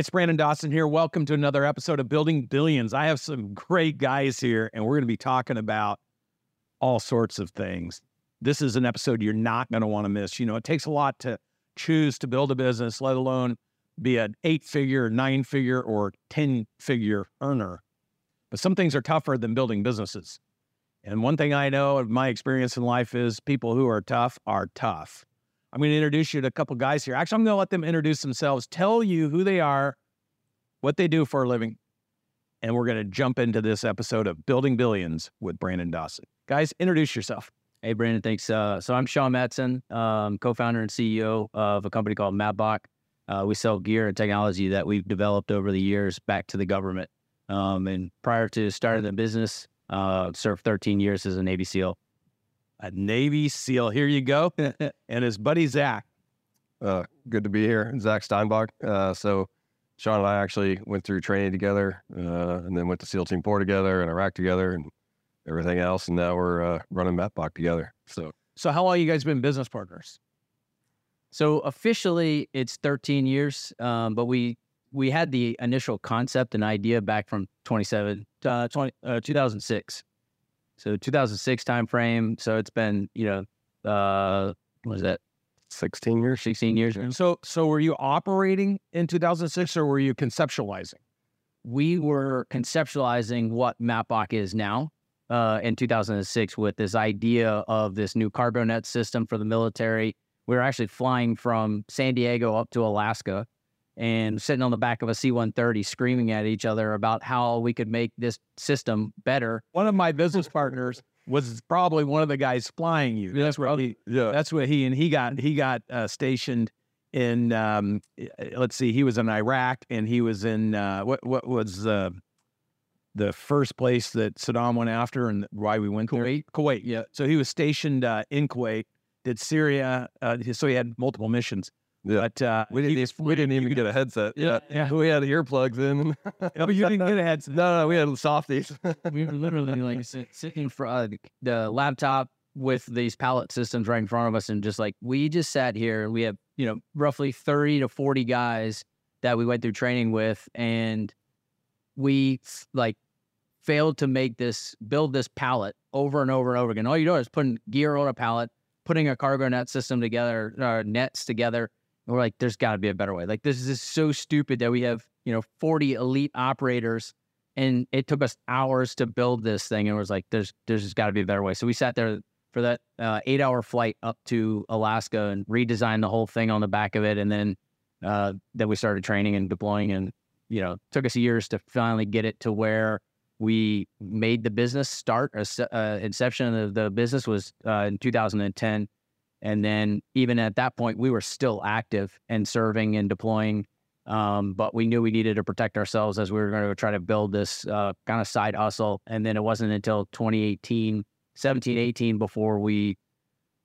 It's Brandon Dawson here. Welcome to another episode of Building Billions. I have some great guys here, and we're going to be talking about all sorts of things. This is an episode you're not going to want to miss. You know, it takes a lot to choose to build a business, let alone be an eight figure, nine figure, or 10 figure earner. But some things are tougher than building businesses. And one thing I know of my experience in life is people who are tough are tough. I'm going to introduce you to a couple guys here. Actually, I'm going to let them introduce themselves, tell you who they are, what they do for a living, and we're going to jump into this episode of Building Billions with Brandon Dawson. Guys, introduce yourself. Hey, Brandon, thanks. Uh, so I'm Sean Matson, um, co-founder and CEO of a company called Matbock. Uh, we sell gear and technology that we've developed over the years back to the government. Um, and prior to starting the business, uh, served 13 years as a Navy SEAL a Navy SEAL. Here you go. and his buddy Zach. Uh, good to be here, Zach Steinbock. Uh, so Sean and I actually went through training together, uh, and then went to SEAL Team Four together and Iraq together, and everything else. And now we're uh, running Matbock together. So, so how long you guys been business partners? So officially, it's 13 years, um, but we we had the initial concept and idea back from 27 uh, 20, uh, 2006 so 2006 timeframe. So it's been, you know, uh, what is that? 16 years, 16 years. So, so were you operating in 2006 or were you conceptualizing? We were conceptualizing what Matbock is now uh, in 2006 with this idea of this new cargo net system for the military. We were actually flying from San Diego up to Alaska and sitting on the back of a C 130 screaming at each other about how we could make this system better. One of my business partners was probably one of the guys flying you. That's where he, yeah. That's what he and he got he got uh, stationed in. Um, let's see, he was in Iraq and he was in uh, what what was uh, the first place that Saddam went after and why we went Kuwait. there? Kuwait. Yeah. So he was stationed uh, in Kuwait. Did Syria? Uh, so he had multiple missions. Yeah. But uh, we didn't, even, we didn't even get a headset. Yeah. yeah. We had earplugs in. oh, you didn't get a headset? No, no, we had softies. we were literally like sitting for uh, the laptop with these pallet systems right in front of us and just like, we just sat here. And we have, you know, roughly 30 to 40 guys that we went through training with. And we like failed to make this, build this pallet over and over and over again. All you do is putting gear on a pallet, putting a cargo net system together, uh, nets together, we're like, there's got to be a better way. Like, this is so stupid that we have, you know, 40 elite operators and it took us hours to build this thing. And it was like, there's, there's just got to be a better way. So we sat there for that uh, eight hour flight up to Alaska and redesigned the whole thing on the back of it. And then, uh, then we started training and deploying and, you know, took us years to finally get it to where we made the business start. Uh, inception of the business was uh, in 2010 and then even at that point, we were still active and serving and deploying. Um, but we knew we needed to protect ourselves as we were going to try to build this uh, kind of side hustle. And then it wasn't until 2018, 17, 18 before we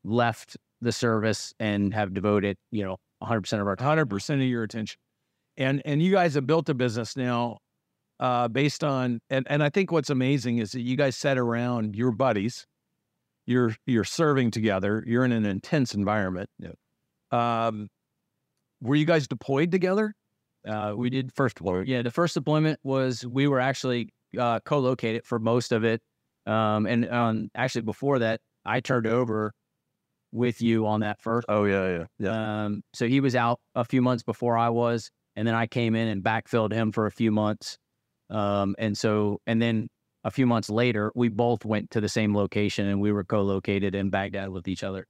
left the service and have devoted, you know, 100% of our time. 100% of your attention. And and you guys have built a business now uh, based on and and I think what's amazing is that you guys sat around your buddies you're you're serving together. You're in an intense environment. Yeah. Um, were you guys deployed together? Uh, we did first deployment. Yeah, the first deployment was we were actually uh, co-located for most of it, um, and um, actually before that, I turned over with you on that first. Oh yeah, yeah, yeah. Um, so he was out a few months before I was, and then I came in and backfilled him for a few months. Um, and so, and then a few months later, we both went to the same location and we were co-located in Baghdad with each other.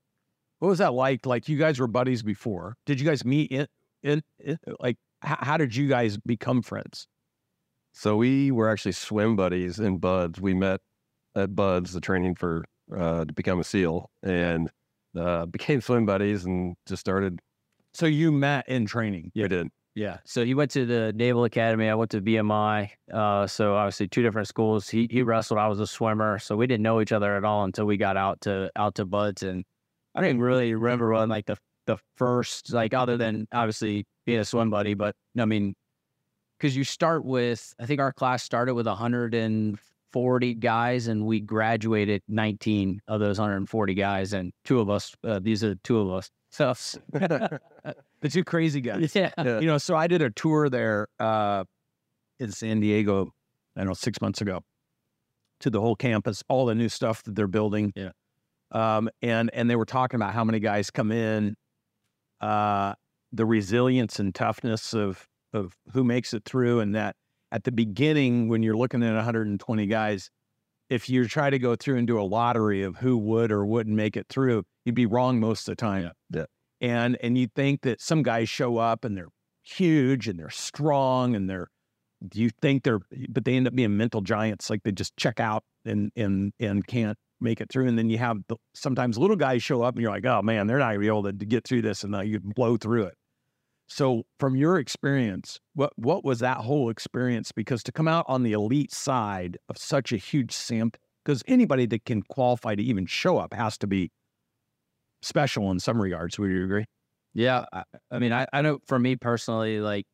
What was that like? Like you guys were buddies before. Did you guys meet in, in, in like h- how did you guys become friends? So we were actually swim buddies in BUD/S. We met at BUD/S, the training for uh, to become a SEAL, and uh, became swim buddies and just started. So you met in training. Yeah, we did. Yeah. So he went to the Naval Academy. I went to VMI. Uh, so obviously two different schools. He he wrestled. I was a swimmer. So we didn't know each other at all until we got out to out to BUD/S. And I didn't really remember when like the the first like other than obviously being a swim buddy. But I mean, because you start with I think our class started with 140 guys, and we graduated 19 of those 140 guys, and two of us. Uh, these are two of us. So the two crazy guys. Yeah. Yeah. You know, so I did a tour there uh, in San Diego, I don't know, six months ago, to the whole campus, all the new stuff that they're building. Yeah. Um, and and they were talking about how many guys come in, uh, the resilience and toughness of of who makes it through, and that at the beginning when you're looking at 120 guys, if you try to go through and do a lottery of who would or wouldn't make it through, you'd be wrong most of the time. Yeah. Yeah. And and you think that some guys show up and they're huge and they're strong and they're you think they're but they end up being mental giants like they just check out and and and can't make it through and then you have the, sometimes little guys show up and you're like oh man they're not gonna be able to, to get through this and then you blow through it. So from your experience what what was that whole experience? Because to come out on the elite side of such a huge sample because anybody that can qualify to even show up has to be special in some regards would you agree Yeah, I, I mean, I, I know for me personally, like,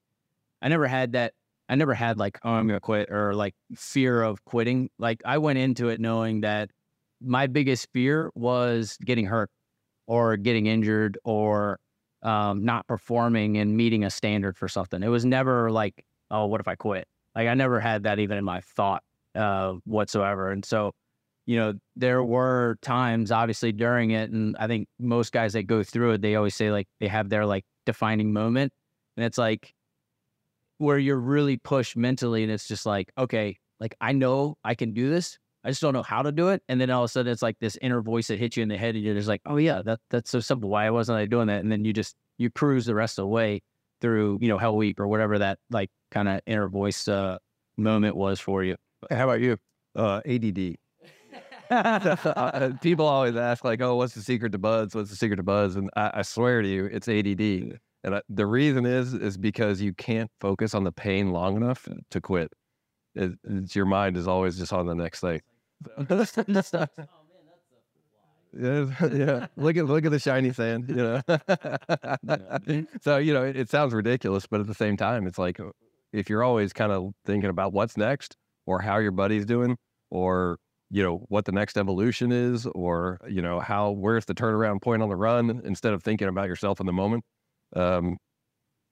I never had that. I never had like, oh, I'm gonna quit or like fear of quitting. Like, I went into it knowing that my biggest fear was getting hurt or getting injured or um, not performing and meeting a standard for something. It was never like, oh, what if I quit? Like, I never had that even in my thought uh, whatsoever. And so, you know, there were times obviously during it, and I think most guys that go through it, they always say like they have their like defining moment. And it's like where you're really pushed mentally, and it's just like, okay, like I know I can do this. I just don't know how to do it. And then all of a sudden it's like this inner voice that hits you in the head, and you're just like, oh yeah, that that's so simple. Why wasn't I doing that? And then you just you cruise the rest of the way through, you know, Hell Week or whatever that like kind of inner voice uh moment was for you. How about you? Uh, ADD. Uh, people always ask like, "Oh, what's the secret to BUD/S? What's the secret to BUD/S?" And I, I swear to you, it's ADD. And I, the reason is is because you can't focus on the pain long enough to quit. It, it's your mind is always just on the next thing. Yeah, yeah. Look at look at the shiny sand. You know. so you know it, it sounds ridiculous, but at the same time, it's like uh, if you're always kind of thinking about what's next, or how your buddy's doing, or you know what the next evolution is, or you know how where's the turnaround point on the run, instead of thinking about yourself in the moment, um,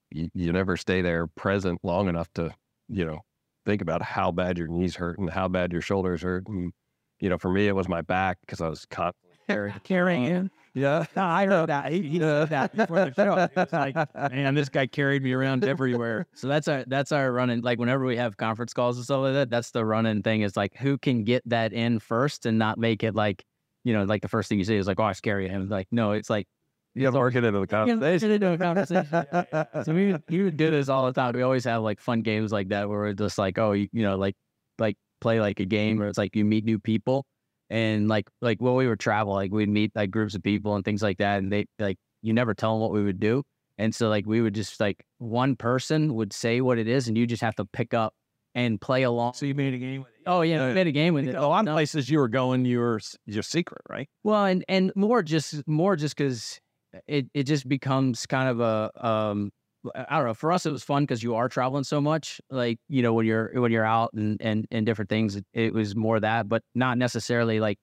you, you never stay there present long enough to you know think about how bad your knees hurt and how bad your shoulders hurt. And you know, for me, it was my back because I was constantly carrying. carrying Yeah. No, I heard that. He, he said that before the show. He was like, man, this guy carried me around everywhere. So that's our that's our running like whenever we have conference calls and stuff like that, that's the running thing is like who can get that in first and not make it like, you know, like the first thing you say is like, oh, I you. And like, no, it's like You have to work it into the conversation. into a conversation. so we you would do this all the time. We always have like fun games like that where we're just like, oh, you, you know, like like play like a game where it's like you meet new people and like like when we were travel, like we'd meet like groups of people and things like that, and they like you never tell them what we would do, and so like we would just like one person would say what it is, and you just have to pick up and play along. So you made a game with it. Oh yeah, Uh, made a game with it. A lot of places you were going, you were your secret, right? Well, and and more just more just because it it just becomes kind of a um I don't know. For us, it was fun because you are traveling so much. Like you know when you're when you're out and and and different things, it, it was more that, but not necessarily like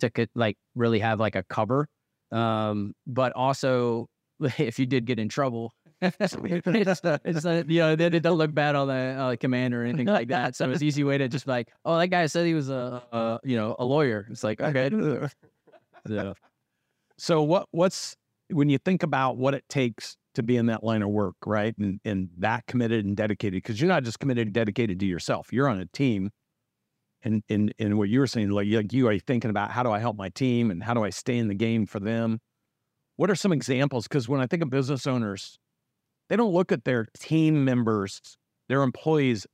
to like really have like a cover. Um, but also if you did get in trouble. it's, it's uh, you know then it don't look bad on the uh, command or anything like that. So it's an easy way to just like, oh, that guy said he was a, a you know a lawyer. It's like okay, yeah. So what what's when you think about what it takes to be in that line of work, right? And and that committed and dedicated, because you're not just committed and dedicated to yourself. You're on a team. And and and what you were saying, like you, like you are thinking about how do I help my team and how do I stay in the game for them? What are some examples? Because when I think of business owners, they don't look at their team members, their employees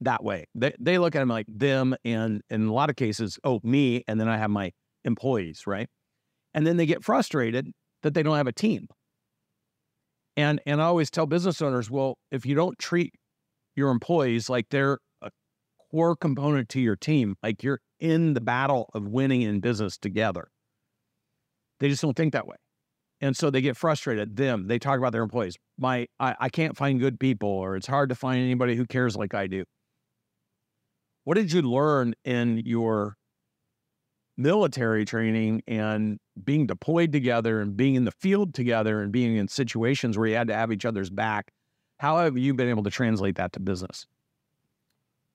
that way. They they look at them like them and in a lot of cases, oh, me, and then I have my employees, right? And then they get frustrated that they don't have a team. And and I always tell business owners, well, if you don't treat your employees like they're a core component to your team, like you're in the battle of winning in business together. They just don't think that way. And so they get frustrated. Them, they talk about their employees. My I, I can't find good people, or it's hard to find anybody who cares like I do. What did you learn in your military training and being deployed together and being in the field together and being in situations where you had to have each other's back. How have you been able to translate that to business?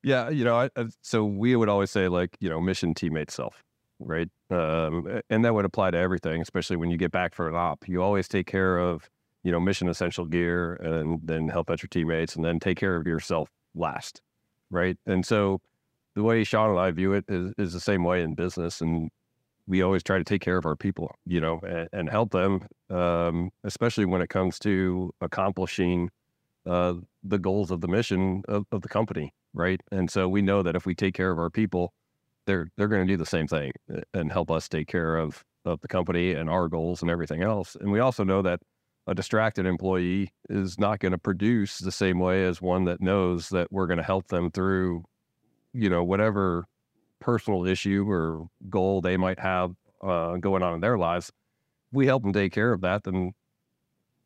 Yeah, you know, I, so we would always say like, you know, mission teammate self, right? Um, and that would apply to everything, especially when you get back for an op. You always take care of, you know, mission essential gear and then help out your teammates and then take care of yourself last, right? And so the way Sean and I view it is, is the same way in business. And we always try to take care of our people, you know, and, and help them, um, especially when it comes to accomplishing uh, the goals of the mission of, of the company, right? And so we know that if we take care of our people, they're they're going to do the same thing uh, and help us take care of of the company and our goals and everything else. And we also know that a distracted employee is not going to produce the same way as one that knows that we're going to help them through, you know, whatever personal issue or goal they might have uh, going on in their lives. We help them take care of that, then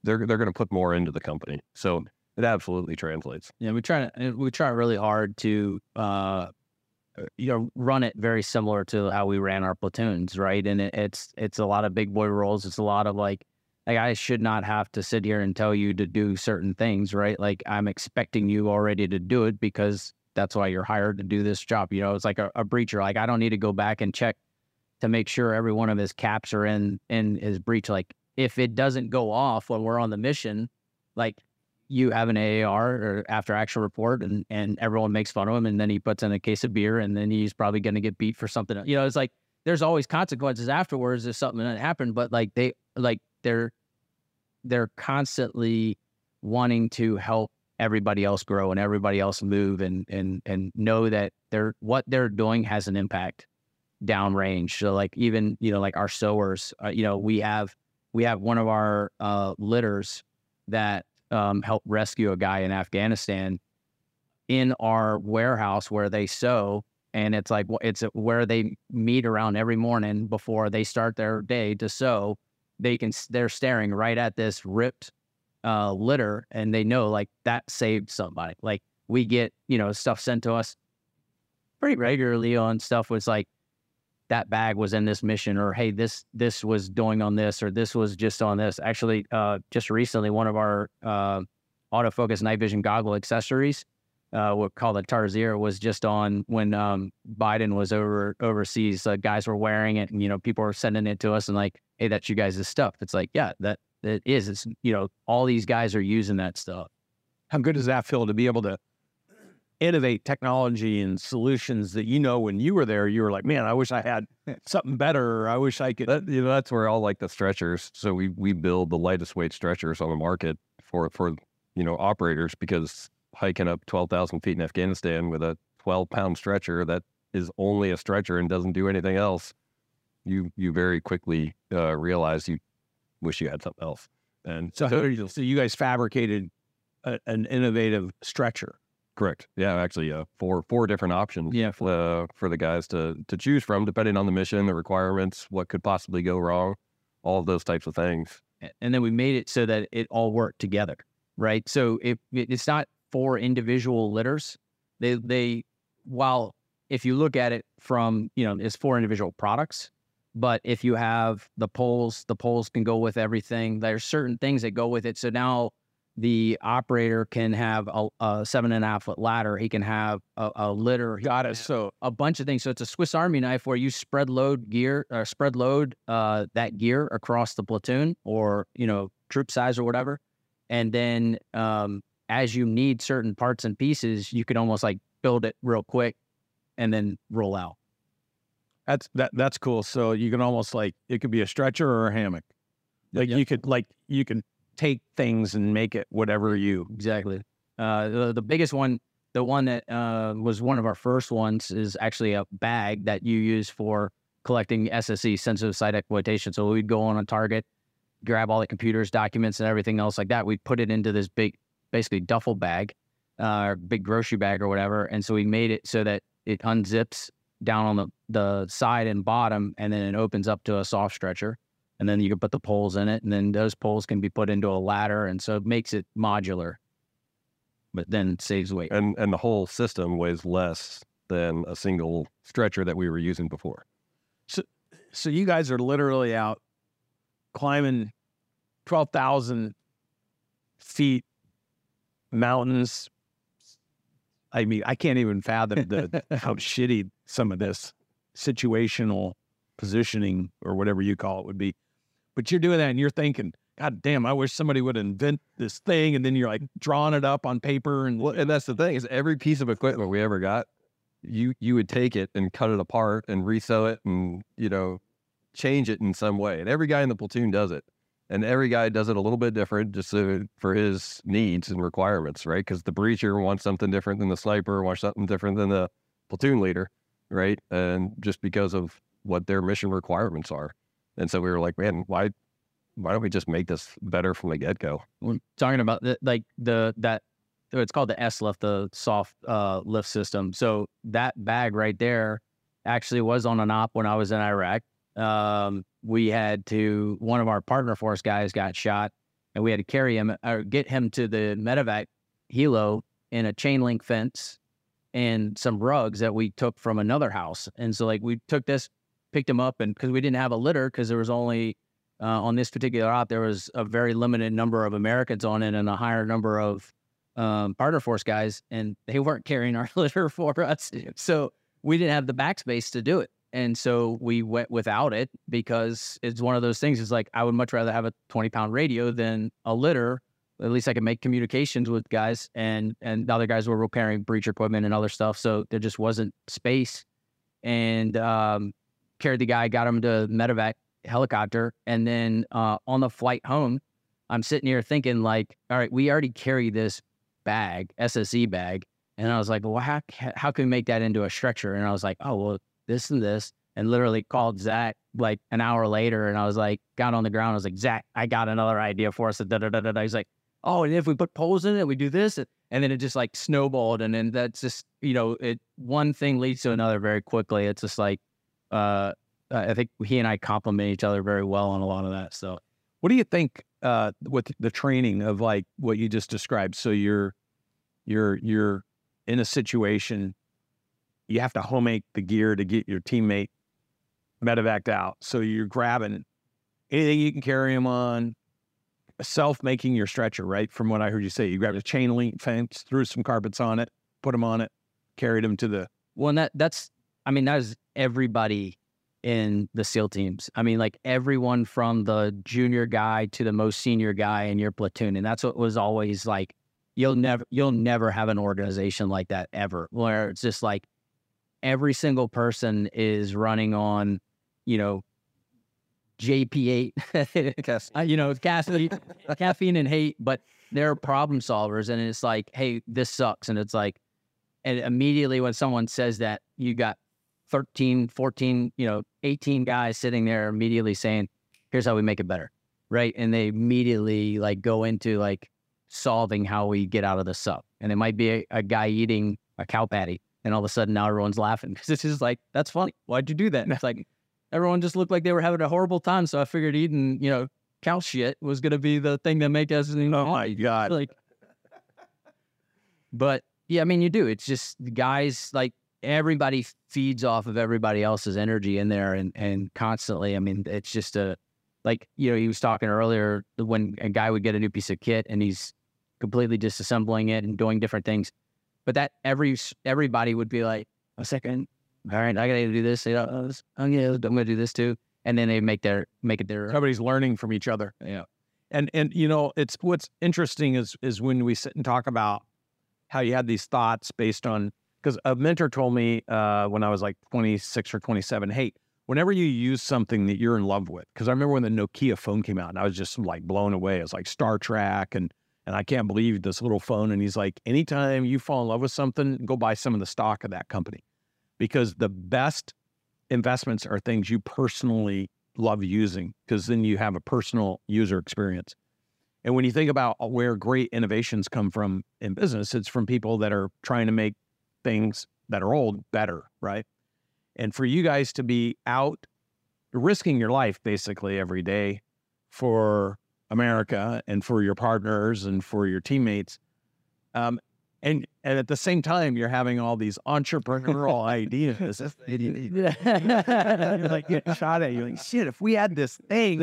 they're they're going to put more into the company. So it absolutely translates. Yeah, we try to we try really hard to uh, you know run it very similar to how we ran our platoons, right? And it, it's it's a lot of big boy roles. It's a lot of like like I should not have to sit here and tell you to do certain things, right? Like I'm expecting you already to do it because that's why you're hired to do this job. You know, it's like a, a breacher. Like I don't need to go back and check to make sure every one of his caps are in in his breach. Like if it doesn't go off when we're on the mission, like you have an AAR or after action report and, and everyone makes fun of him and then he puts in a case of beer and then he's probably going to get beat for something. You know, it's like there's always consequences afterwards if something that happened, but like they like they're they're constantly wanting to help everybody else grow and everybody else move and and and know that they're what they're doing has an impact downrange. So like even you know like our sowers, uh, you know we have we have one of our uh, litters that um, help rescue a guy in Afghanistan in our warehouse where they sow. And it's like, it's where they meet around every morning before they start their day to sow. They can, they're staring right at this ripped uh, litter and they know like that saved somebody. Like we get, you know, stuff sent to us pretty regularly on stuff was like, that bag was in this mission or hey this this was doing on this or this was just on this actually uh, just recently one of our uh, autofocus night vision goggle accessories uh, what called the Tarsier was just on when um, Biden was over overseas. Uh, guys were wearing it, and you know people were sending it to us, and like, hey, that's you guys' stuff. It's like, yeah, that that is. It's you know all these guys are using that stuff. How good does that feel to be able to innovate technology and solutions that you know when you were there you were like man i wish i had something better i wish i could that, you know that's where all like the stretchers so we we build the lightest weight stretchers on the market for for you know operators because hiking up 12,000 feet in afghanistan with a 12 pound stretcher that is only a stretcher and doesn't do anything else you you very quickly uh, realize you wish you had something else and so, so, so you guys fabricated a, an innovative stretcher Correct. Yeah, actually, uh, four four different options. Yeah, uh, for the guys to to choose from, depending on the mission, the requirements, what could possibly go wrong, all of those types of things. And then we made it so that it all worked together, right? So it, it's not four individual litters. They they while if you look at it from you know it's four individual products, but if you have the poles, the poles can go with everything. There's certain things that go with it. So now the operator can have a, a, seven and a half foot ladder. He can have a, a litter. Got it. So a bunch of things. So it's a Swiss Army knife where you spread load gear or spread load uh, that gear across the platoon or you know troop size or whatever, and then um, as you need certain parts and pieces, you can almost like build it real quick and then roll out. That's that. That's cool. So you can almost like it could be a stretcher or a hammock. Like yep. you could like you can take things and make it whatever you exactly. Uh, the, the biggest one, the one that uh, was one of our first ones, is actually a bag that you use for collecting SSE, sensitive site exploitation. So we'd go on a target, grab all the computers, documents, and everything else like that. We'd put it into this big, basically duffel bag, uh, or big grocery bag or whatever. And so we made it so that it unzips down on the, the side and bottom, and then it opens up to a soft stretcher and then you can put the poles in it, and then those poles can be put into a ladder, and so it makes it modular, but then saves weight. And and the whole system weighs less than a single stretcher that we were using before. So, so you guys are literally out climbing 12,000 feet mountains. I mean, I can't even fathom the how shitty some of this situational positioning or whatever you call it would be. But you're doing that and you're thinking, God damn, I wish somebody would invent this thing. And then you're like drawing it up on paper and Well, and that's the thing is every piece of equipment we ever got, you you would take it and cut it apart and resew it and you know change it in some way. And every guy in the platoon does it, and every guy does it a little bit different just so, for his needs and requirements, right? Because the breacher wants something different than the sniper, wants something different than the platoon leader, right? And just because of what their mission requirements are, and so we were like, man, why why don't we just make this better from the get go? Talking about the, like the that it's called the S lift, the soft uh, lift system. So that bag right there actually was on an op when I was in Iraq. Um, we had to one of our partner force guys got shot, and we had to carry him or get him to the medevac helo in a chain link fence and some rugs that we took from another house. And so like we took this, picked them up, and because we didn't have a litter because there was only uh, on this particular op there was a very limited number of Americans on it and a higher number of um, partner force guys, and they weren't carrying our litter for us. So we didn't have the backspace to do it. And so we went without it because it's one of those things. It's like I would much rather have a 20 pound radio than a litter. At least I could make communications with guys, and and the other guys were repairing breach equipment and other stuff. So there just wasn't space. And um, carried the guy, got him to medevac helicopter, and then uh, on the flight home, I'm sitting here thinking like, all right, we already carry this bag, SSE bag. And I was like, well, how, how can we make that into a stretcher? And I was like, oh, well, this and this. And literally called Zach like an hour later. And I was like, got on the ground. I was like, Zach, I got another idea for us. He's like, oh, and if we put poles in it, we do this. And then it just like snowballed. And then that's just, you know, it one thing leads to another very quickly. It's just like, uh, I think he and I complement each other very well on a lot of that. So, what do you think uh, with the training of like what you just described? So you're you're you're in a situation you have to homemade the gear to get your teammate medevaced out. So you're grabbing anything you can carry him on, self making your stretcher, right? From what I heard you say, you grabbed a chain link fence, threw some carpets on it, put them on it, carried them to the. Well, that that's, I mean, that is everybody in the SEAL teams. I mean, like everyone from the junior guy to the most senior guy in your platoon, and that's what was always like. You'll never, you'll never have an organization like that ever, where it's just like every single person is running on, you know, JP8, uh, you know, caffeine, caffeine and hate, but they're problem solvers. And it's like, hey, this sucks. And it's like, and immediately when someone says that, you got 13, 14, you know, 18 guys sitting there immediately saying, here's how we make it better. Right. And they immediately like go into like solving how we get out of the suck. And it might be a, a guy eating a cow patty. And all of a sudden now everyone's laughing because it's just like, that's funny. Why'd you do that? And it's like, everyone just looked like they were having a horrible time. So I figured eating, you know, cow shit was going to be the thing that make us. You know, Oh my god! like, but yeah, I mean, you do. It's just guys like everybody feeds off of everybody else's energy in there, and and constantly. I mean, it's just a like you know he was talking earlier when a guy would get a new piece of kit and he's completely disassembling it and doing different things, but that every everybody would be like a second. All right, I gotta do this. You know, oh, oh yeah, I'm gonna do this too, and then they make their make it their Everybody's learning from each other. yeah. And and you know, it's what's interesting is is when we sit and talk about how you had these thoughts based on because a mentor told me uh, when I was like 26 or 27, hey, whenever you use something that you're in love with, because I remember when the Nokia phone came out and I was just like blown away. It's like Star Trek and and I can't believe this little phone. And he's like, anytime you fall in love with something, go buy some of the stock of that company, because the best investments are things you personally love using because then you have a personal user experience. And when you think about uh, where great innovations come from in business, it's from people that are trying to make things that are old better, right? And for you guys to be out risking your life basically every day for America and for your partners and for your teammates, um, and and at the same time you're having all these entrepreneurial ideas. you're like getting shot at. You're like, shit, if we had this thing,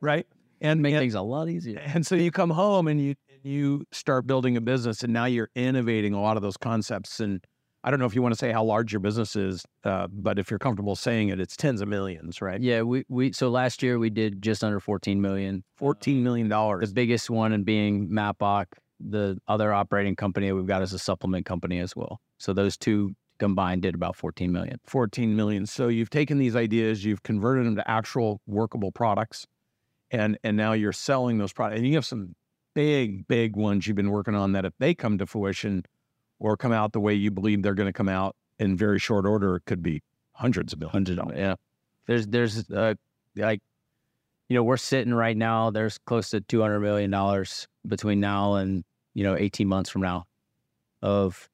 right? And Make and, things a lot easier. and so you come home and you you start building a business, and now you're innovating a lot of those concepts. And I don't know if you want to say how large your business is, uh, but if you're comfortable saying it, it's tens of millions, right? Yeah, we, we so last year we did just under 14 million. Fourteen million dollars. The biggest one and being Matbock. The other operating company we've got is a supplement company as well. So those two combined did about 14 million. 14 million. So you've taken these ideas, you've converted them to actual workable products, and and now you're selling those products. And you have some big, big ones you've been working on that if they come to fruition or come out the way you believe they're going to come out in very short order, it could be hundreds of millions. of dollars. Yeah. There's there's uh like you know, we're sitting right now, there's close to 200 million dollars between now and, you know, 18 months from now of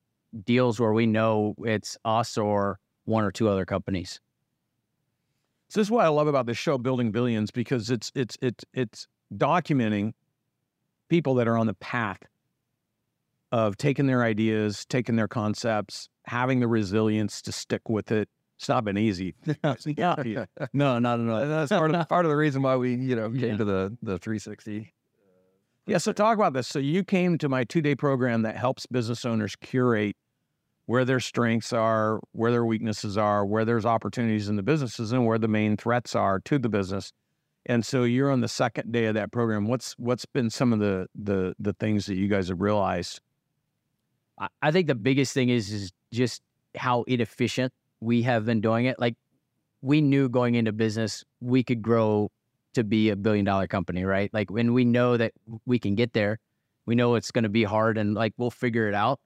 deals where we know it's us or one or two other companies. So this is what I love about this show, Building Billions, because it's it's it's it's documenting people that are on the path of taking their ideas, taking their concepts, having the resilience to stick with it. It's not been easy. Yeah. No, not at all. And that's part of part of the reason why we, you know, came Yeah. to the the 360. Yeah, so talk about this. So you came to my two-day program that helps business owners curate where their strengths are, where their weaknesses are, where there's opportunities in the businesses, and where the main threats are to the business. And so you're on the second day of that program. What's what's been some of the the the things that you guys have realized? I, I think the biggest thing is is just how inefficient we have been doing it. Like we knew going into business we could grow to be a billion dollar company, right? Like when we know that we can get there, we know it's going to be hard and like we'll figure it out.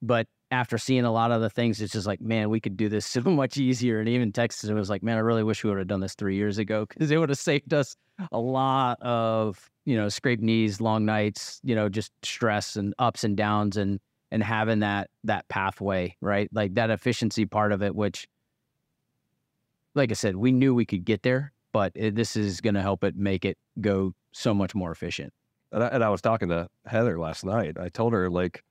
But after seeing a lot of the things, it's just like, man, we could do this so much easier. And even Texas, it was like, man, I really wish we would have done this three years ago because it would have saved us a lot of, you know, scraped knees, long nights, you know, just stress and ups and downs and and having that that pathway, right? Like that efficiency part of it, which, like I said, we knew we could get there, but it, this is going to help it make it go so much more efficient. And I, and I was talking to Heather last night. I told her like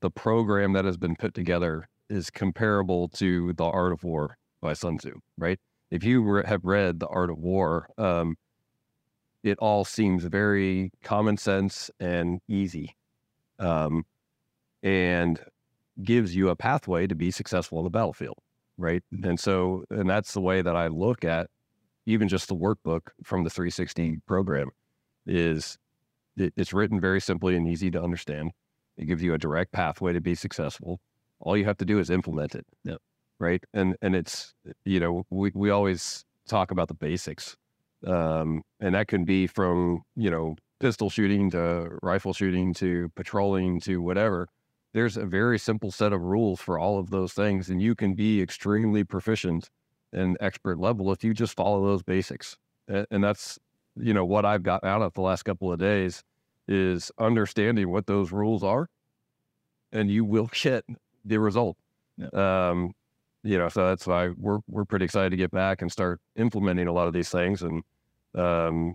the program that has been put together is comparable to the Art of War by Sun Tzu, right? If you have read the Art of War, um, it all seems very common sense and easy, um, and gives you a pathway to be successful on the battlefield, right? And so, and that's the way that I look at even just the workbook from the 360 program is it, it's written very simply and easy to understand. It gives you a direct pathway to be successful. All you have to do is implement it. Yep. Right. And and it's you know we we always talk about the basics, um, and that can be from you know pistol shooting to rifle shooting to patrolling to whatever. There's a very simple set of rules for all of those things, and you can be extremely proficient and expert level if you just follow those basics. And, that's you know what I've got out of the last couple of days is understanding what those rules are, and you will get the result. Um, you know, so that's why we're we're pretty excited to get back and start implementing a lot of these things, and um,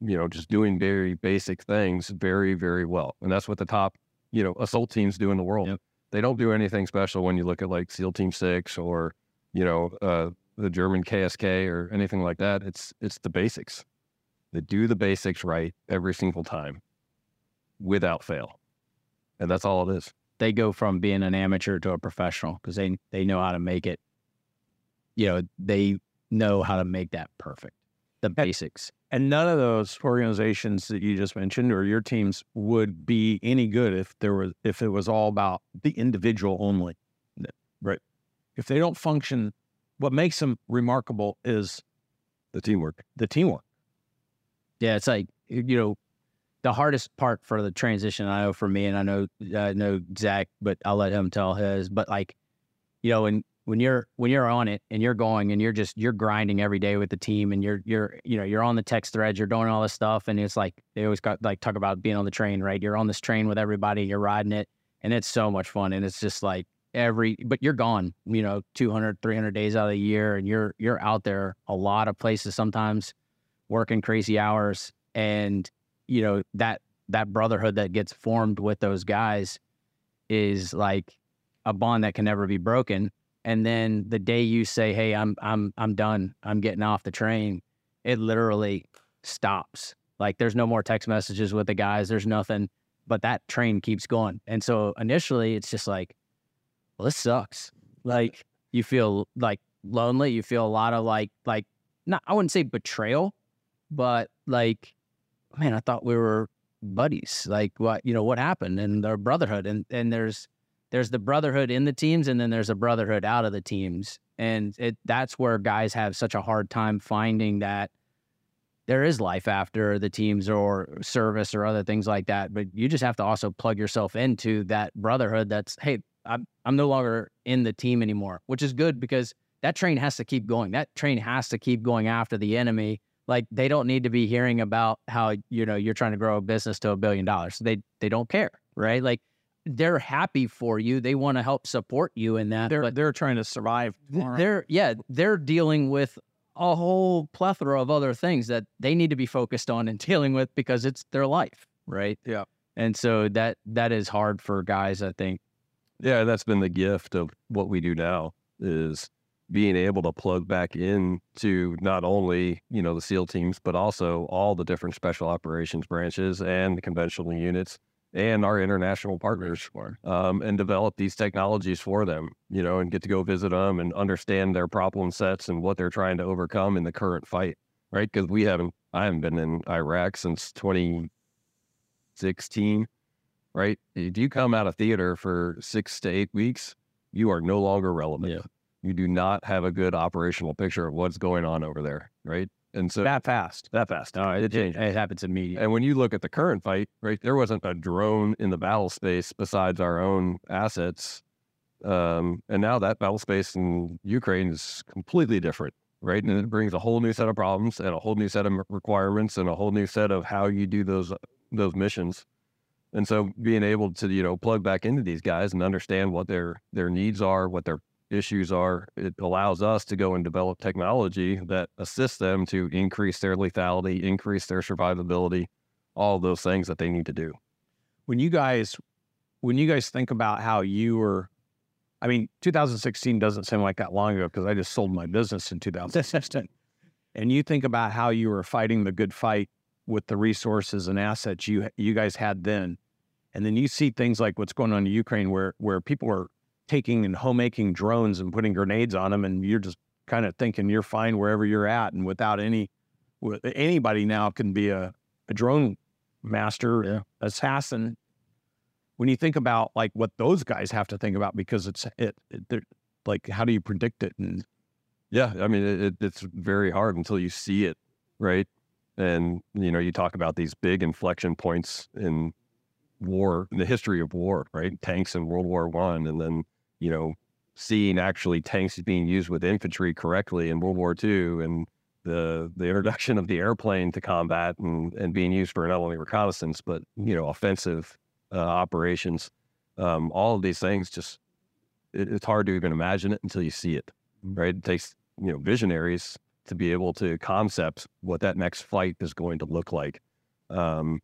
you know, just doing very basic things very very well, and that's what the top you know assault teams do in the world. Yep. They don't do anything special when you look at like SEAL Team Six or you know uh, the German KSK or anything like that. It's it's the basics. They do the basics right every single time, without fail, and that's all it is. They go from being an amateur to a professional because they they know how to make it. You know, they know how to make that perfect. The basics. And none of those organizations that you just mentioned or your teams would be any good if there was if it was all about the individual only. Right. If they don't function, what makes them remarkable is The teamwork. the teamwork. Yeah, it's like you know, the hardest part for the transition. I know for me, and I know I know Zach, but I'll let him tell his. But like, you know, when when you're when you're on it and you're going and you're just you're grinding every day with the team and you're you're you know you're on the text threads, you're doing all this stuff, and it's like they always got like talk about being on the train, right? You're on this train with everybody, you're riding it, and it's so much fun, and it's just like every but you're gone you know 200 300 days out of the year and you're you're out there a lot of places sometimes working crazy hours and you know that that brotherhood that gets formed with those guys is like a bond that can never be broken. And then the day you say, "Hey, I'm I'm I'm done. I'm getting off the train," it literally stops. Like there's no more text messages with the guys. There's nothing, but that train keeps going. And so initially, it's just like, well, this sucks. Like you feel like lonely. You feel a lot of like like not I wouldn't say betrayal, but like, man, I thought we were buddies. Like what you know what happened and their brotherhood and and there's there's the brotherhood in the teams and then there's a brotherhood out of the teams and it that's where guys have such a hard time finding that there is life after the teams or service or other things like that but you just have to also plug yourself into that brotherhood that's hey I'm I'm no longer in the team anymore which is good because that train has to keep going. That train has to keep going after the enemy. Like they don't need to be hearing about how you know you're trying to grow a business to a billion dollars. They they don't care right? Like they're happy for you they want to help support you in that They're but they're trying to survive. tomorrow. they're yeah they're dealing with a whole plethora of other things that they need to be focused on and dealing with because it's their life right Yeah. and so that that is hard for guys i think Yeah, that's been the gift of what we do now is being able to plug back in to not only, you know, the SEAL teams, but also all the different special operations branches and the conventional units and our international partners um, and develop these technologies for them, you know, and get to go visit them and understand their problem sets and what they're trying to overcome in the current fight, right? Because we haven't, I haven't been in Iraq since 2016 right? If you come out of theater for six to eight weeks, you are no longer relevant. Yeah. You do not have a good operational picture of what's going on over there, right? And so that fast. that fast. it changed. it happens immediately And when you look at the current fight, right, there wasn't a drone in the battle space besides our own assets. Um, and now that battle space in Ukraine is completely different, right? And it brings a whole new set of problems and a whole new set of requirements and a whole new set of how you do those those missions. And so being able to, you know, plug back into these guys and understand what their their needs are, what their issues are, it allows us to go and develop technology that assists them to increase their lethality, increase their survivability, all those things that they need to do. when you guys when you guys think about how you were i mean 2016 doesn't seem like that long ago because i just sold my business in 2016 and you think about how you were fighting the good fight with the resources and assets you you guys had then and then you see things like what's going on in ukraine where where people are taking and homemaking drones and putting grenades on them and you're just kind of thinking you're fine wherever you're at and without any anybody now can be a, a drone master Yeah. assassin when you think about like what those guys have to think about because it's it, it they're like how do you predict it and Yeah, I mean, it, it, it's very hard until you see it, right? And you know, you talk about these big inflection points in war, in the history of war, right? Tanks in World War One, and then you know, seeing actually tanks being used with infantry correctly in World War II and the the introduction of the airplane to combat and and being used for not only reconnaissance but you know offensive uh, operations. Um, all of these things just it, it's hard to even imagine it until you see it right? It takes you know visionaries to be able to concept what that next flight is going to look like. Um,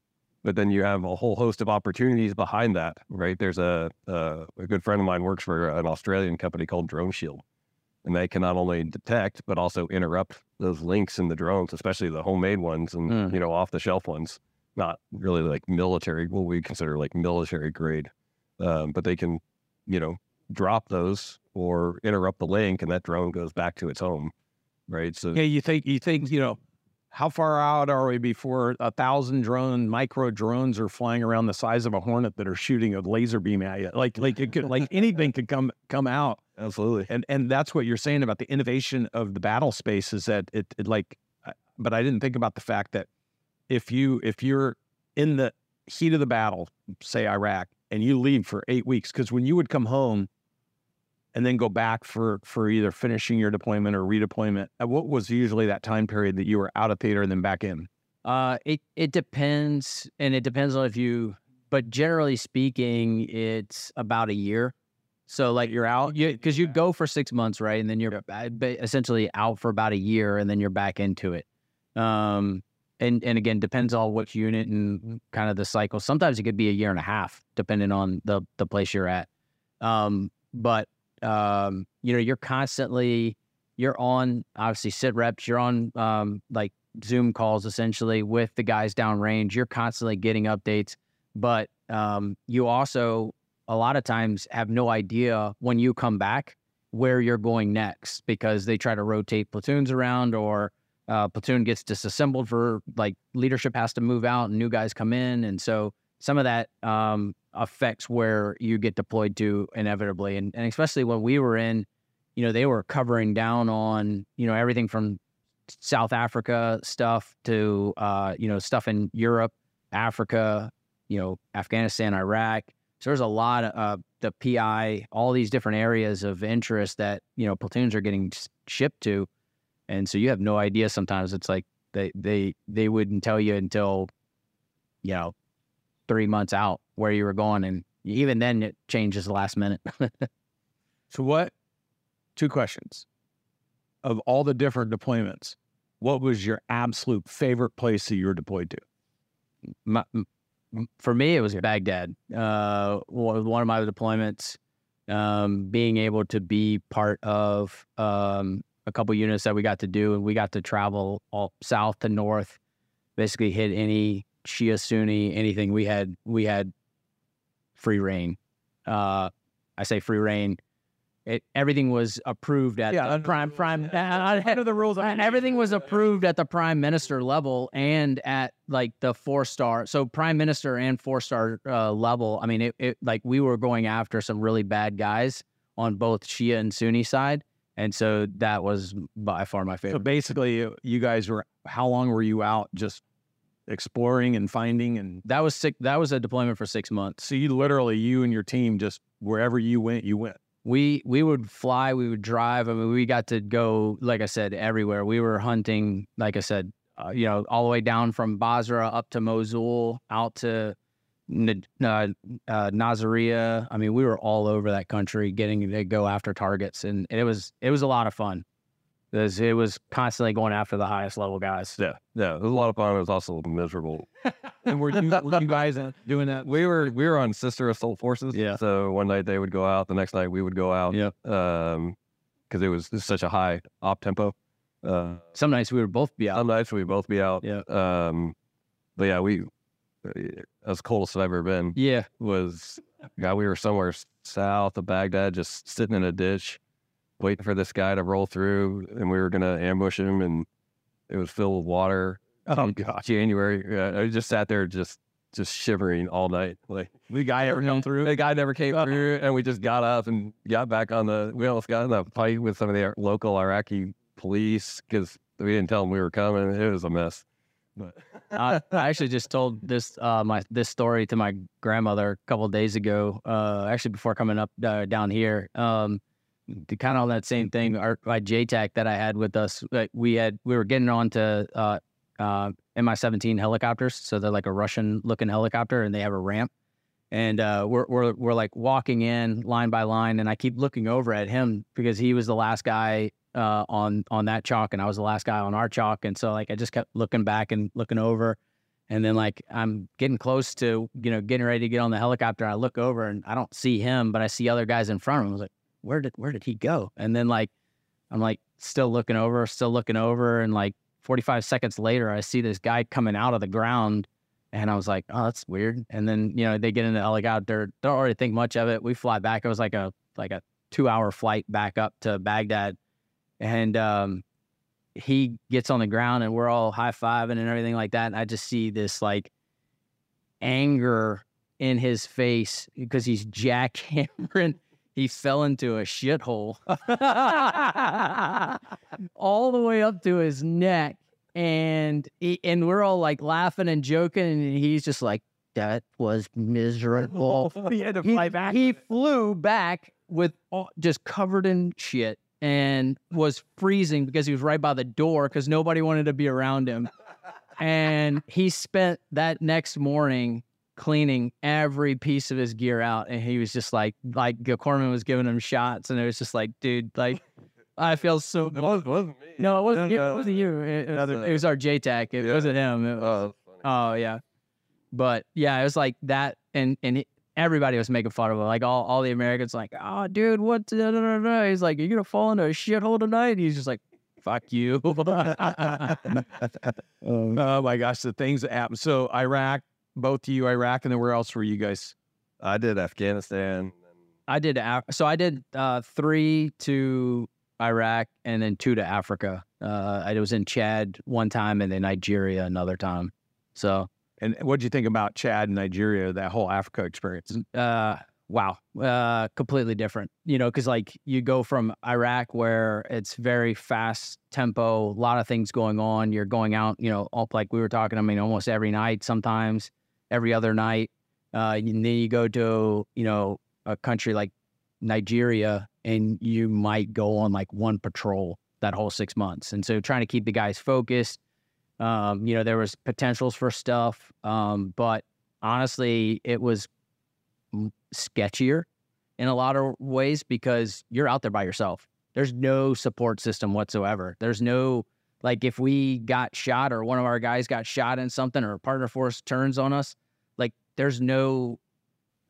but then you have a whole host of opportunities behind that, right? There's a, a a good friend of mine works for an Australian company called Drone Shield, and they can not only detect but also interrupt those links in the drones, especially the homemade ones and Mm. you know off the shelf ones, not really like military, what we consider like military grade, um, but they can, you know, drop those or interrupt the link and that drone goes back to its home right so yeah you think you think you know how far out are we before a thousand drone micro drones are flying around the size of a hornet that are shooting a laser beam at you like like it could like anything could come come out. Absolutely. And and that's what you're saying about the innovation of the battle space is that it, it like but i didn't think about the fact that if you if you're in the heat of the battle say iraq and you leave for eight weeks because when you would come home and then go back for for either finishing your deployment or redeployment uh, what was usually that time period that you were out of theater and then back in Uh, it it depends, and it depends on if you. But generally speaking, it's about a year. So like you're out, because you go for six months, right, and then you're ba- essentially out for about a year, and then you're back into it. Um, and and again depends on which unit and kind of the cycle. Sometimes it could be a year and a half, depending on the the place you're at. Um, but um, you know, you're constantly you're on obviously sit reps. You're on um, like Zoom calls essentially with the guys downrange. You're constantly getting updates, but um, you also a lot of times have no idea when you come back where you're going next because they try to rotate platoons around or uh, platoon gets disassembled for like leadership has to move out and new guys come in and so some of that um, affects where you get deployed to inevitably and, and especially when we were in you know they were covering down on you know everything from south africa stuff to uh, you know stuff in europe africa you know afghanistan iraq. So there's a lot of uh, the pi all these different areas of interest that you know platoons are getting shipped to. And so you have no idea sometimes. It's like they they they wouldn't tell you until you know three months out where you were going and even then it changes last minute. So what two questions. Of all the different deployments what was your absolute favorite place that you were deployed to? My, for me it was baghdad uh, one of my deployments um, being able to be part of um, a couple units that we got to do, and we got to travel all south to north, basically hit any Shia Sunni anything. We had we had free reign. Uh, I say free reign. It, everything was approved at yeah, the prime prime uh, under the rules. And everything was approved at the prime minister level and at like the four star. So prime minister and four star uh, level. I mean, it, it like we were going after some really bad guys on both Shia and Sunni side and so that was by far my favorite. So basically, you guys were how long were you out just exploring and finding and that was six that was a deployment for six months. So you literally you and your team just wherever you went, you went. We we would fly, we would drive. I mean, we got to go, like I said, everywhere. We were hunting, like I said, uh, you know, all the way down from Basra up to Mosul, out to uh, uh, Nasiriyah. I mean, we were all over that country getting to go after targets, and it was it was a lot of fun. It was, it was constantly going after the highest level guys. Yeah, yeah, it was a lot of fun. It was also miserable. and were you, were you guys doing that? We were we were on sister assault forces. Yeah. So one night they would go out, the next night we would go out. Yeah. Um, because it was such a high op tempo. Uh, some nights we would both be out. Some nights we'd both be out. Yeah. Um, but yeah, we as coldest I've ever been. Yeah. Was God, we were somewhere south of Baghdad, just sitting in a ditch, waiting for this guy to roll through, and we were gonna ambush him, and it was filled with water. Oh God, January. Yeah, I just sat there, just just shivering all night. Like the guy ever come through? The guy never came through, and we just got up and got back on the. We almost got in a fight with some of the local Iraqi police because we didn't tell them we were coming. It was a mess. But I, I, actually just told this uh, my this story to my grandmother a couple days ago. Uh, actually, before coming up uh, down here, um, to kind of on that same thing. Our my JTAC that I had with us, like we had we were getting onto uh, uh, Mi-17 helicopters, so they're like a Russian looking helicopter, and they have a ramp. And uh, we're we're we're like walking in line by line, and I keep looking over at him because he was the last guy uh, on on that chalk, and I was the last guy on our chalk, and so like I just kept looking back and looking over, and then like I'm getting close to you know getting ready to get on the helicopter. I look over and I don't see him, but I see other guys in front of him. I was like, where did where did he go? And then like I'm like still looking over, still looking over, and like 45 seconds later, I see this guy coming out of the ground. And I was like, oh, that's weird. And then, you know, they get in the helicopter, They don't already think much of it. We fly back. It was like a like a two hour flight back up to Baghdad and um, he gets on the ground and we're all high fiving and everything like that. And I just see this like anger in his face because he's jackhammering. He fell into a shithole all the way up to his neck. And he, and we're all like laughing and joking, and he's just like, "That was miserable." he had to fly back. He flew back with all, just covered in shit and was freezing because he was right by the door because nobody wanted to be around him. and he spent that next morning cleaning every piece of his gear out and he was just like like Corpsman was giving him shots and it was just like dude like I feel so. It was, wasn't me. No, it wasn't you. No, It wasn't you. It, it was, it was our JTAC. It Yeah. wasn't him. It oh, was- Oh, funny. Oh yeah, but yeah, it was like that, and and it, everybody was making fun of him. Like all, all the Americans, like, oh, dude, what? Da, da, da, da." He's like, you're gonna fall into a shithole tonight. He's just like, fuck you. oh my gosh, the things that happen. So Iraq, both of you, Iraq, and then where else were you guys? I did Afghanistan. I did Af- so I did uh, three to Iraq and then two to Africa. Uh, I was in Chad one time and then Nigeria another time. So And what did you think about Chad and Nigeria, that whole Africa experience? uh wow uh completely different you know because like you go from iraq where it's very fast tempo a lot of things going on you're going out you know all like we were talking i mean almost every night sometimes every other night uh and then you go to you know a country like nigeria and you might go on like one patrol that whole six months and so trying to keep the guys focused um you know there was potentials for stuff um but honestly it was sketchier in a lot of ways because you're out there by yourself. There's no support system whatsoever. There's no like if we got shot or one of our guys got shot in something or a partner force turns on us, like there's no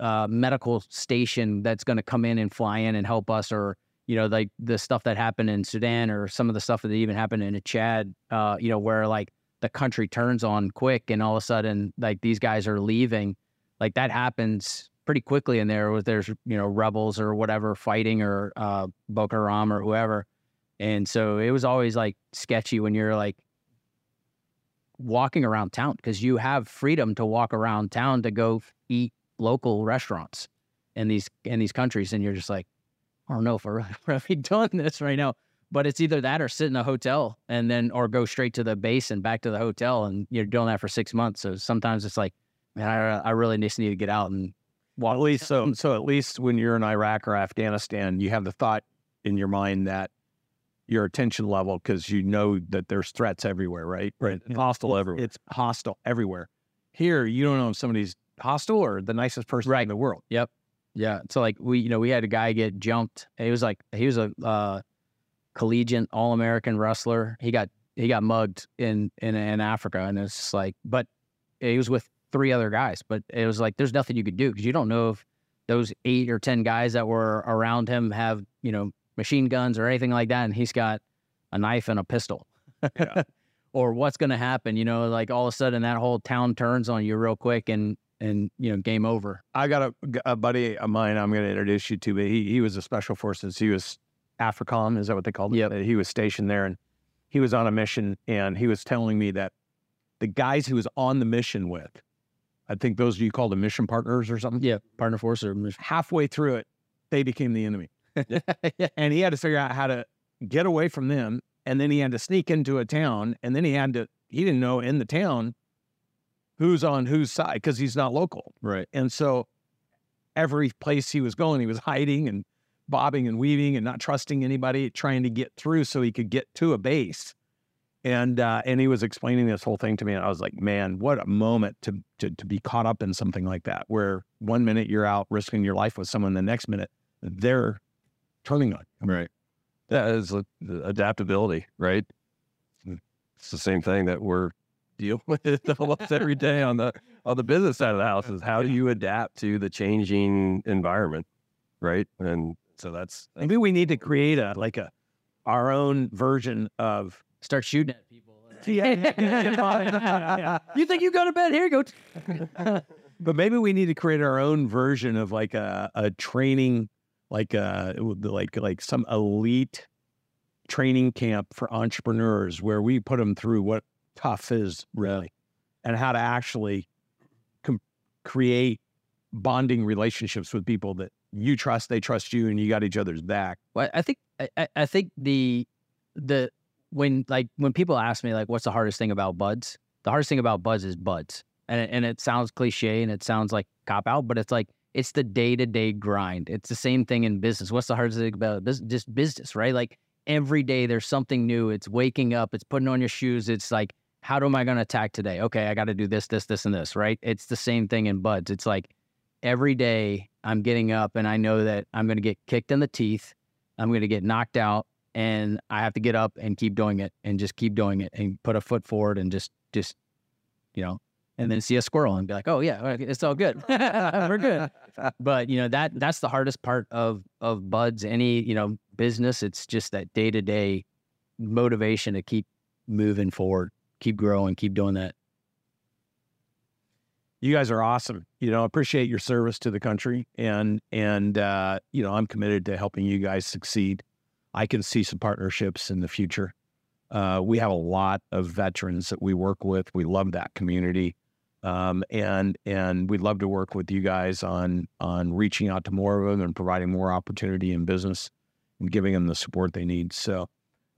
uh, medical station that's going to come in and fly in and help us or you know like the stuff that happened in Sudan or some of the stuff that even happened in Chad uh, you know where like the country turns on quick and all of a sudden like these guys are leaving like that happens pretty quickly in there with there's you know rebels or whatever fighting or uh Boko Haram or whoever. And so it was always like sketchy when you're like walking around town because you have freedom to walk around town to go eat local restaurants in these in these countries and you're just like I don't know if we're really doing this right now. But it's either that or sit in a hotel and then or go straight to the base and back to the hotel and you're doing that for six months. So sometimes it's like, man, I, I really just need to get out and Well, at least so. So at least when you're in Iraq or Afghanistan, you have the thought in your mind that your attention level, because you know that there's threats everywhere, right? Right. It's Hostile it's- everywhere. It's hostile everywhere. Here, you don't know if somebody's hostile or the nicest person right. in the world. Yep. Yeah. So like we, you know, we had a guy get jumped. He was like he was a uh, collegiate All American wrestler. He got he got mugged in in in Africa, and it's like, but he was with three other guys. But it was like there's nothing you could do because you don't know if those eight or ten guys that were around him have you know machine guns or anything like that, and he's got a knife and a pistol. Yeah. or what's going to happen? You know, like all of a sudden that whole town turns on you real quick, and and you know, game over. I got a, a buddy of mine I'm going to introduce you to, but he, he was a special forces. He was AFRICOM, is that what they called it? Yep. He was stationed there and he was on a mission and he was telling me that the guys he was on the mission with, I think those you call them mission partners or something, Yeah, partner force or halfway through it, they became the enemy. yeah. And he had to figure out how to get away from them. And then he had to sneak into a town. And then he had to, he didn't know in the town who's on whose side because he's not local. Right. And so every place he was going, he was hiding and bobbing and weaving and not trusting anybody, trying to get through so he could get to a base. And uh, and he was explaining this whole thing to me, and I was like, man, what a moment to, to to be caught up in something like that, where one minute you're out risking your life with someone, the next minute they're turning on. you. Right. That is a- the adaptability, right? Mm. It's the same thing that we're dealing with almost every day on the on the business side of the house is how do you adapt to the changing environment, right? And so that's, that's Maybe we need to create a like a our own version of Start shooting at people. Yeah. you think you go to bed? Here you go. But maybe we need to create our own version of like a, a training, like uh, a like like some elite training camp for entrepreneurs where we put them through what tough is really, and how to actually com- create bonding relationships with people that you trust, they trust you, and you got each other's back. Well, I think I, I- I think the the when like when people ask me like what's the hardest thing about BUD/S, the hardest thing about BUD/S is BUD/S, and it, and it sounds cliche and it sounds like cop out, but it's like it's the day to day grind. It's the same thing in business. What's the hardest thing about business? Just business, right? Like every day there's something new. It's waking up. It's putting on your shoes. It's like how am I going to attack today? Okay, I got to do this, this, this, and this, right? It's the same thing in BUD/S. It's like every day I'm getting up and I know that I'm going to get kicked in the teeth. I'm going to get knocked out and I have to get up and keep doing it and just keep doing it and put a foot forward and just just you know and then see a squirrel and be like, oh yeah, it's all good, we're good. But you know that that's the hardest part of of BUD/S any you know business. It's just that day to day motivation to keep moving forward, keep growing, keep doing that. You guys are awesome. You know, appreciate your service to the country, and and uh, you know, I'm committed to helping you guys succeed. I can see some partnerships in the future. Uh, we have a lot of veterans that we work with. We love that community, um, and and we'd love to work with you guys on on reaching out to more of them and providing more opportunity in business and giving them the support they need. So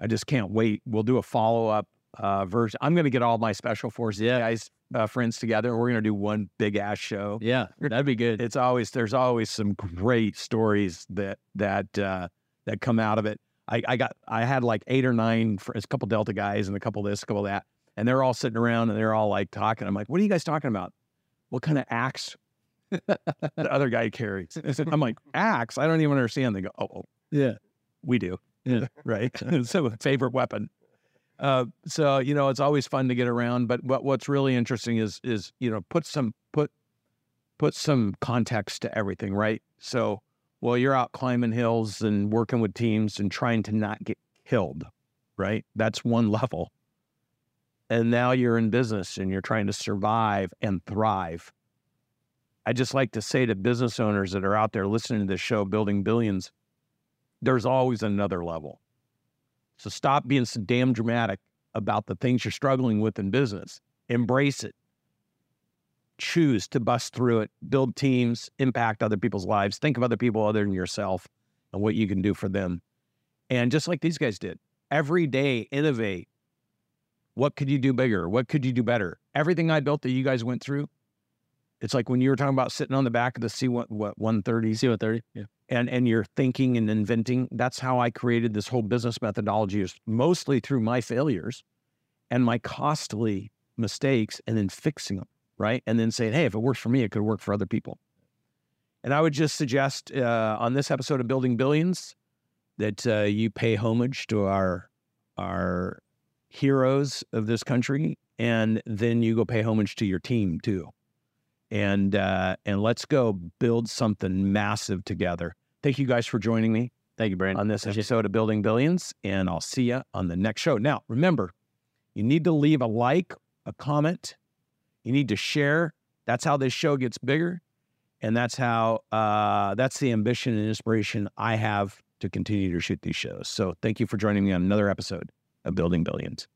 I just can't wait. We'll do a follow up uh, version. I'm going to get all my special forces Yeah. guys uh, friends together. We're going to do one big ass show. Yeah, that'd be good. It's always there's always some great stories that that uh, that come out of it. I, I got I had like eight or nine, fr- a couple Delta guys and a couple this, a couple that, and they're all sitting around and they're all like talking. I'm like, what are you guys talking about? What kind of axe the other guy carries? I'm like, axe? I don't even understand. They go, oh, oh yeah, we do. Yeah. right. so favorite weapon. Uh, so you know, it's always fun to get around. But what what's really interesting is is you know put some put put some context to everything, right? So while you're out climbing hills and working with teams and trying to not get killed, right? That's one level. And now you're in business and you're trying to survive and thrive. I just like to say to business owners that are out there listening to this show, building billions, there's always another level. So stop being so damn dramatic about the things you're struggling with in business. Embrace it. Choose to bust through it, build teams, impact other people's lives, think of other people other than yourself and what you can do for them. And just like these guys did, every day innovate. What could you do bigger? What could you do better? Everything I built that you guys went through, it's like when you were talking about sitting on the back of the C what what 130 see what thirty. Yeah, and and you're thinking and inventing that's how i created this whole business methodology is mostly through my failures and my costly mistakes and then fixing them right and then saying hey if it works for me it could work for other people and i would just suggest uh, on this episode of building billions that uh, you pay homage to our our heroes of this country and then you go pay homage to your team too and uh, and let's go build something massive together. Thank you guys for joining me thank you, Brandon. on this episode of Building Billions, and I'll see you on the next show. Now, remember, you need to leave a like, a comment, you need to share. That's how this show gets bigger, and that's how uh, that's the ambition and inspiration I have to continue to shoot these shows. So, thank you for joining me on another episode of Building Billions.